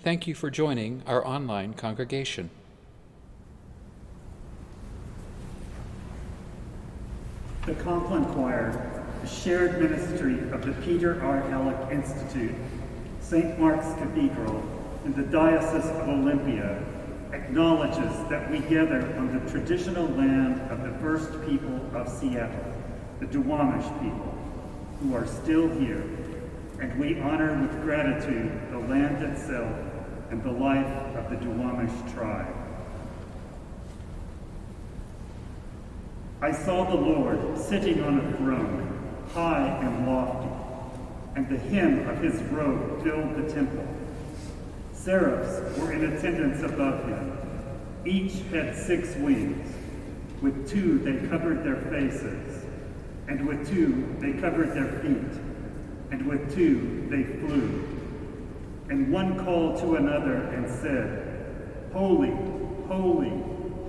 Thank you for joining our online congregation. The Compline Choir, a shared ministry of the Peter R. Hallock Institute, St. Mark's Cathedral, and the Diocese of Olympia, acknowledges that we gather on the traditional land of the first people of Seattle, the Duwamish people, who are still here, and we honor with gratitude the land itself and the life of the Duwamish tribe. I saw the Lord sitting on a throne, high and lofty, and the hem of his robe filled the temple. Seraphs were in attendance above him. Each had six wings. With two they covered their faces, and with two they covered their feet, and with two they flew. And one called to another and said, Holy, holy,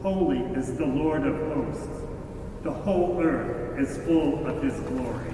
holy is the Lord of hosts. The whole earth is full of his glory.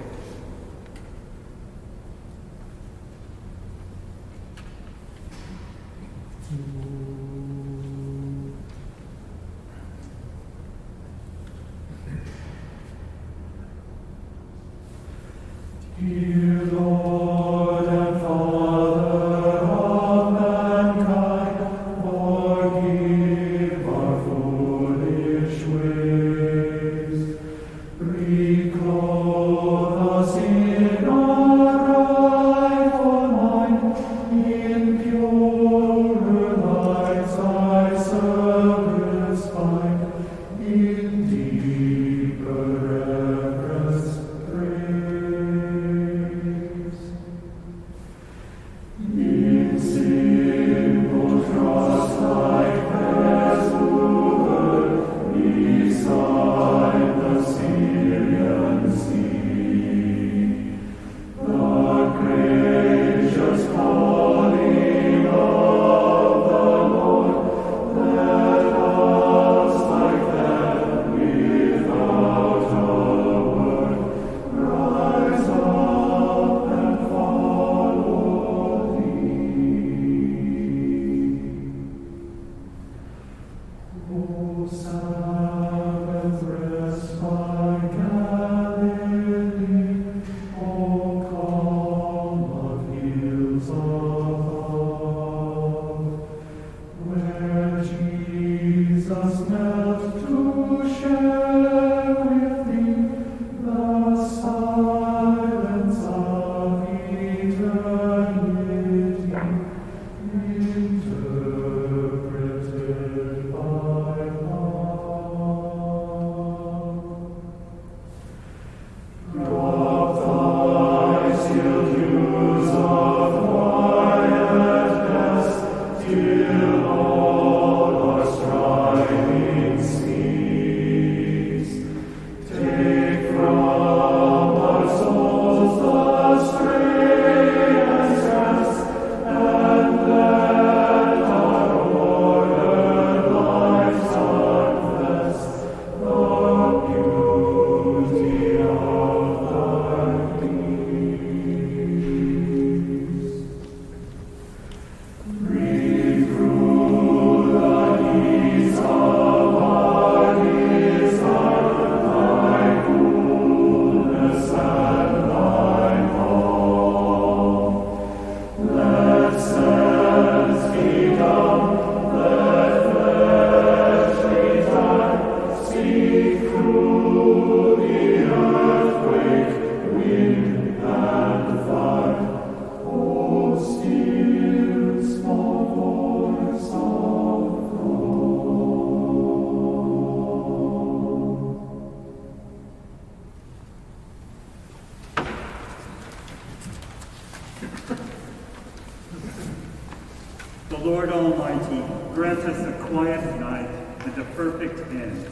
Almighty grant us a quiet night and a perfect end.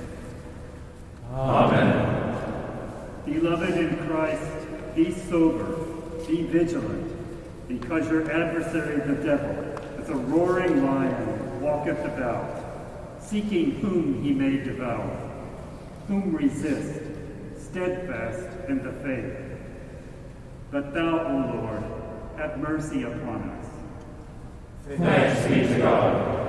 Amen. Beloved in Christ, be sober, be vigilant, because your adversary, the devil, as a roaring lion, walketh about, seeking whom he may devour. Whom resist, steadfast in the faith. But thou, O Lord, have mercy upon us Thanks be to God.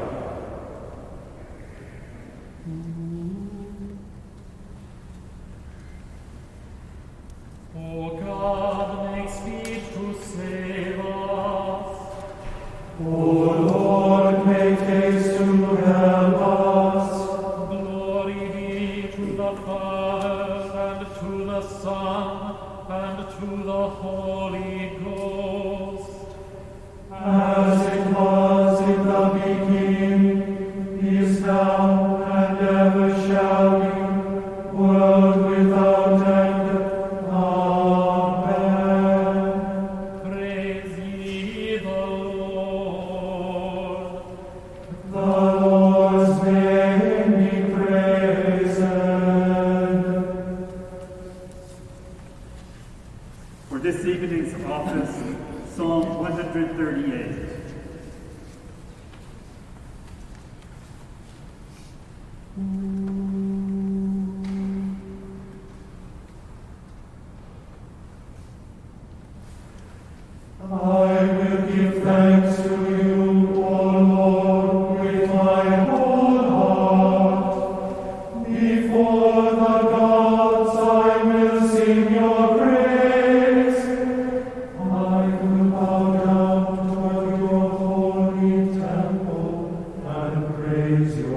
Dios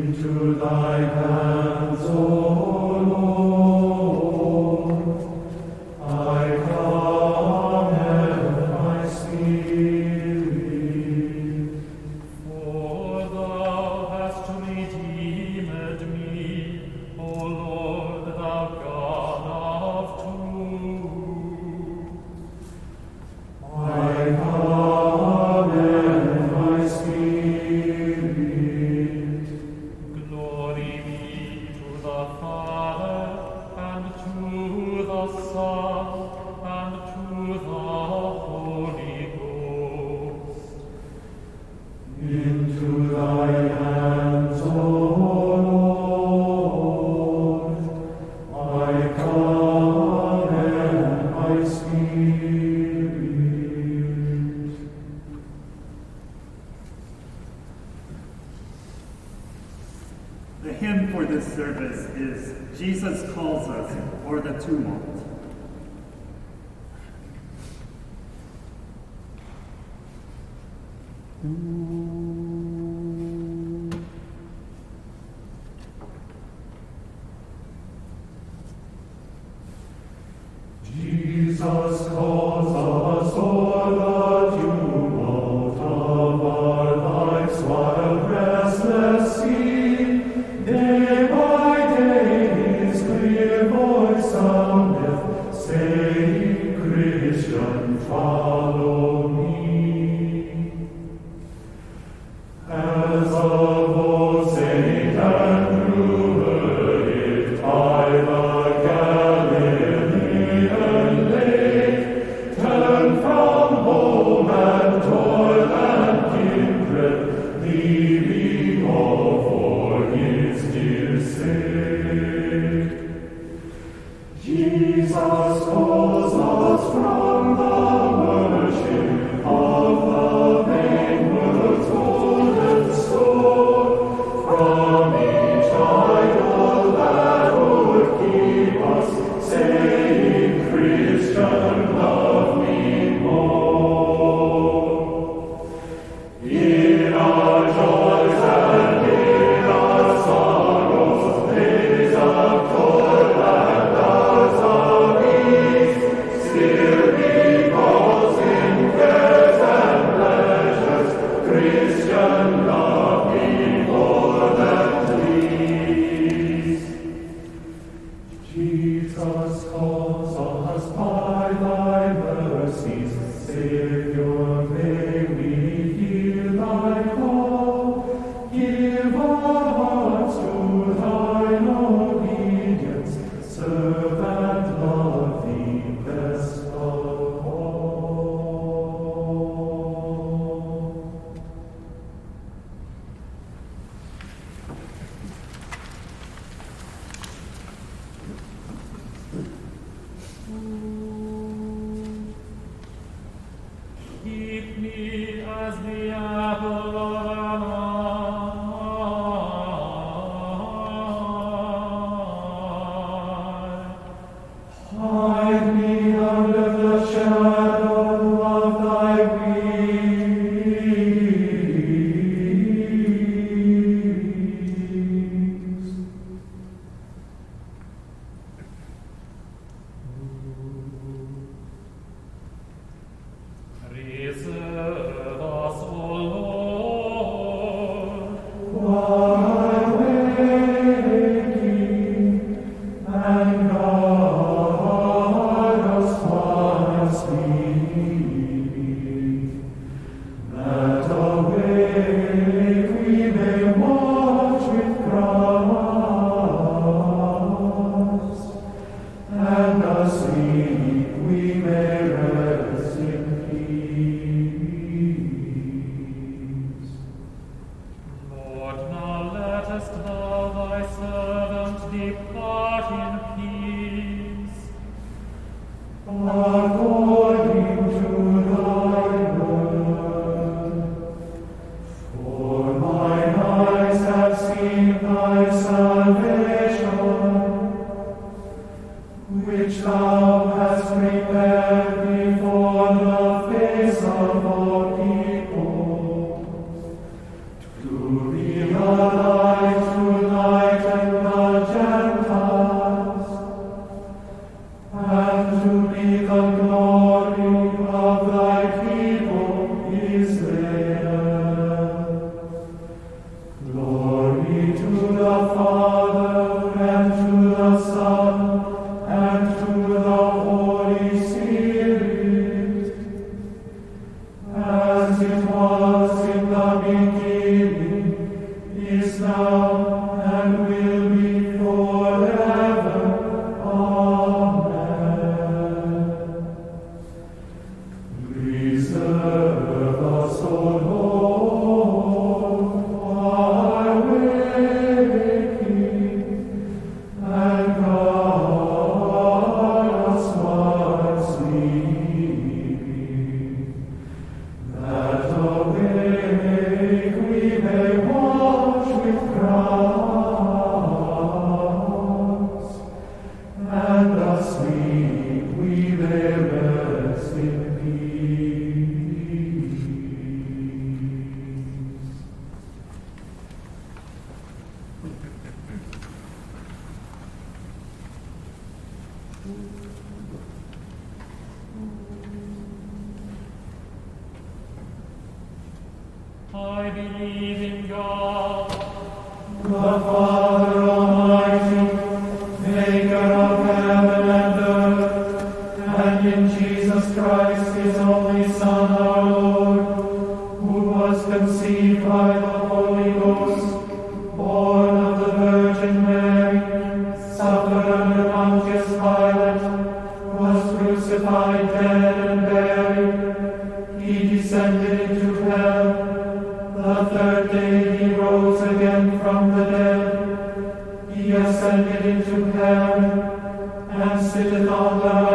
into thy hands, O Lord. The hymn for this service is Jesus Calls Us O'er the Tumult. Mm. I us sleep, we there rest sleep. Father.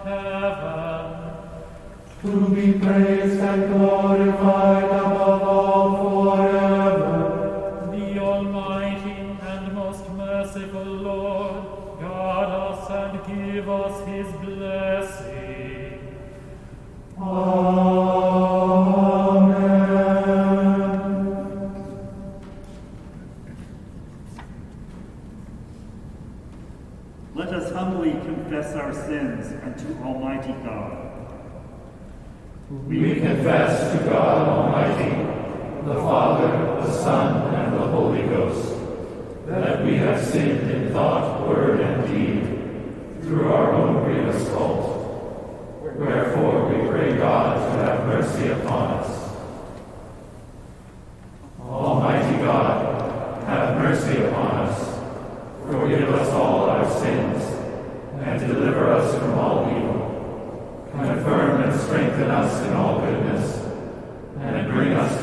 heaven, to be praised and glorified above all forever. The Almighty and most merciful Lord, guard us and give us his blessing. Amen.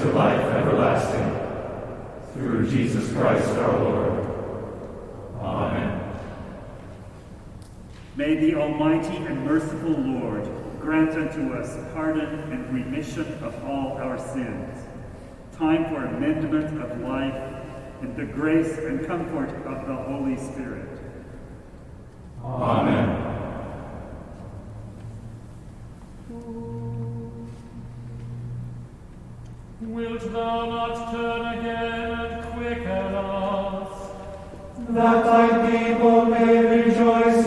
To life everlasting. Through Jesus Christ our Lord. Amen. May the Almighty and merciful Lord grant unto us pardon and remission of all our sins, time for amendment of life, and the grace and comfort of the Holy Spirit. Amen. Wilt thou not turn again and quicken us? that thy people may rejoice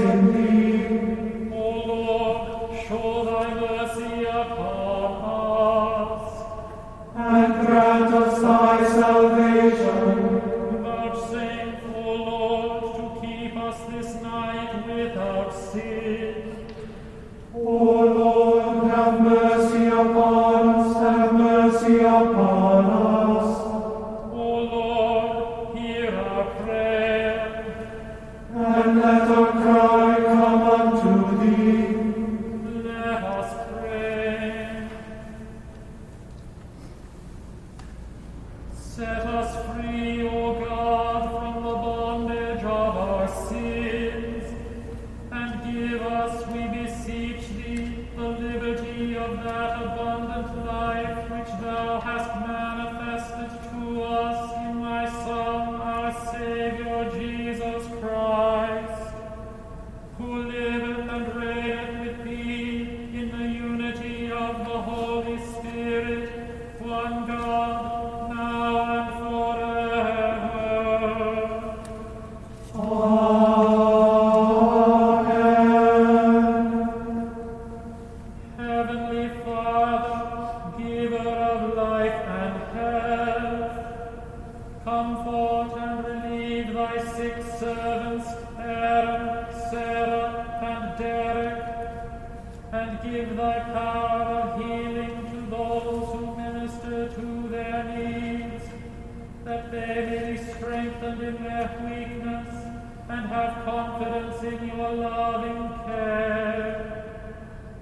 Heavenly Father, giver of life and health, comfort and relieve thy sick servants, Aaron, Sarah, and Derek, and give thy power of healing to those who minister to their needs, that they may be strengthened in their weakness and have confidence in your loving care.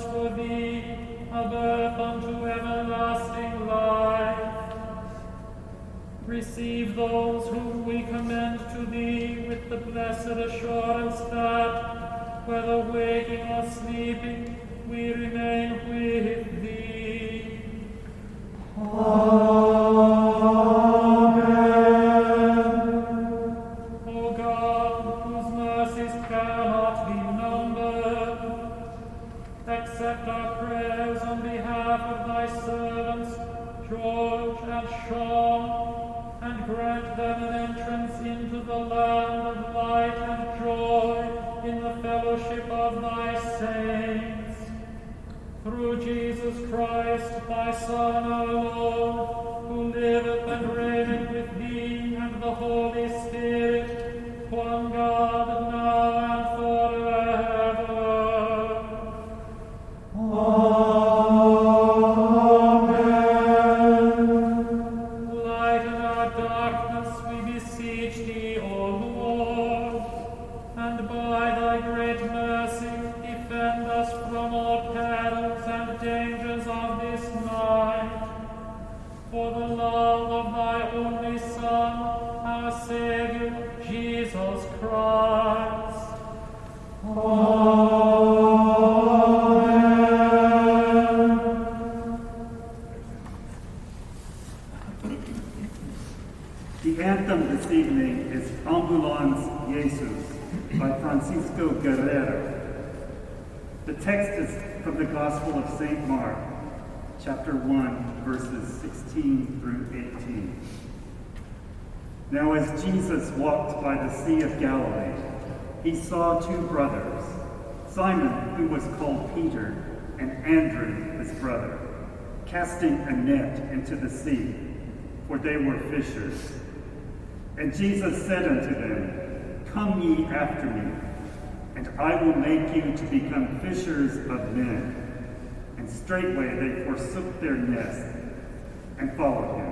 for thee, a birth unto everlasting life. Receive those whom we commend to thee with the blessed assurance that, whether waking or sleeping, we remain with thee. O Jesus Christ, thy Son, our Lord, who liveth and reigneth net into the sea, for they were fishers. And Jesus said unto them, Come ye after me, and I will make you to become fishers of men. And straightway they forsook their nets and followed him.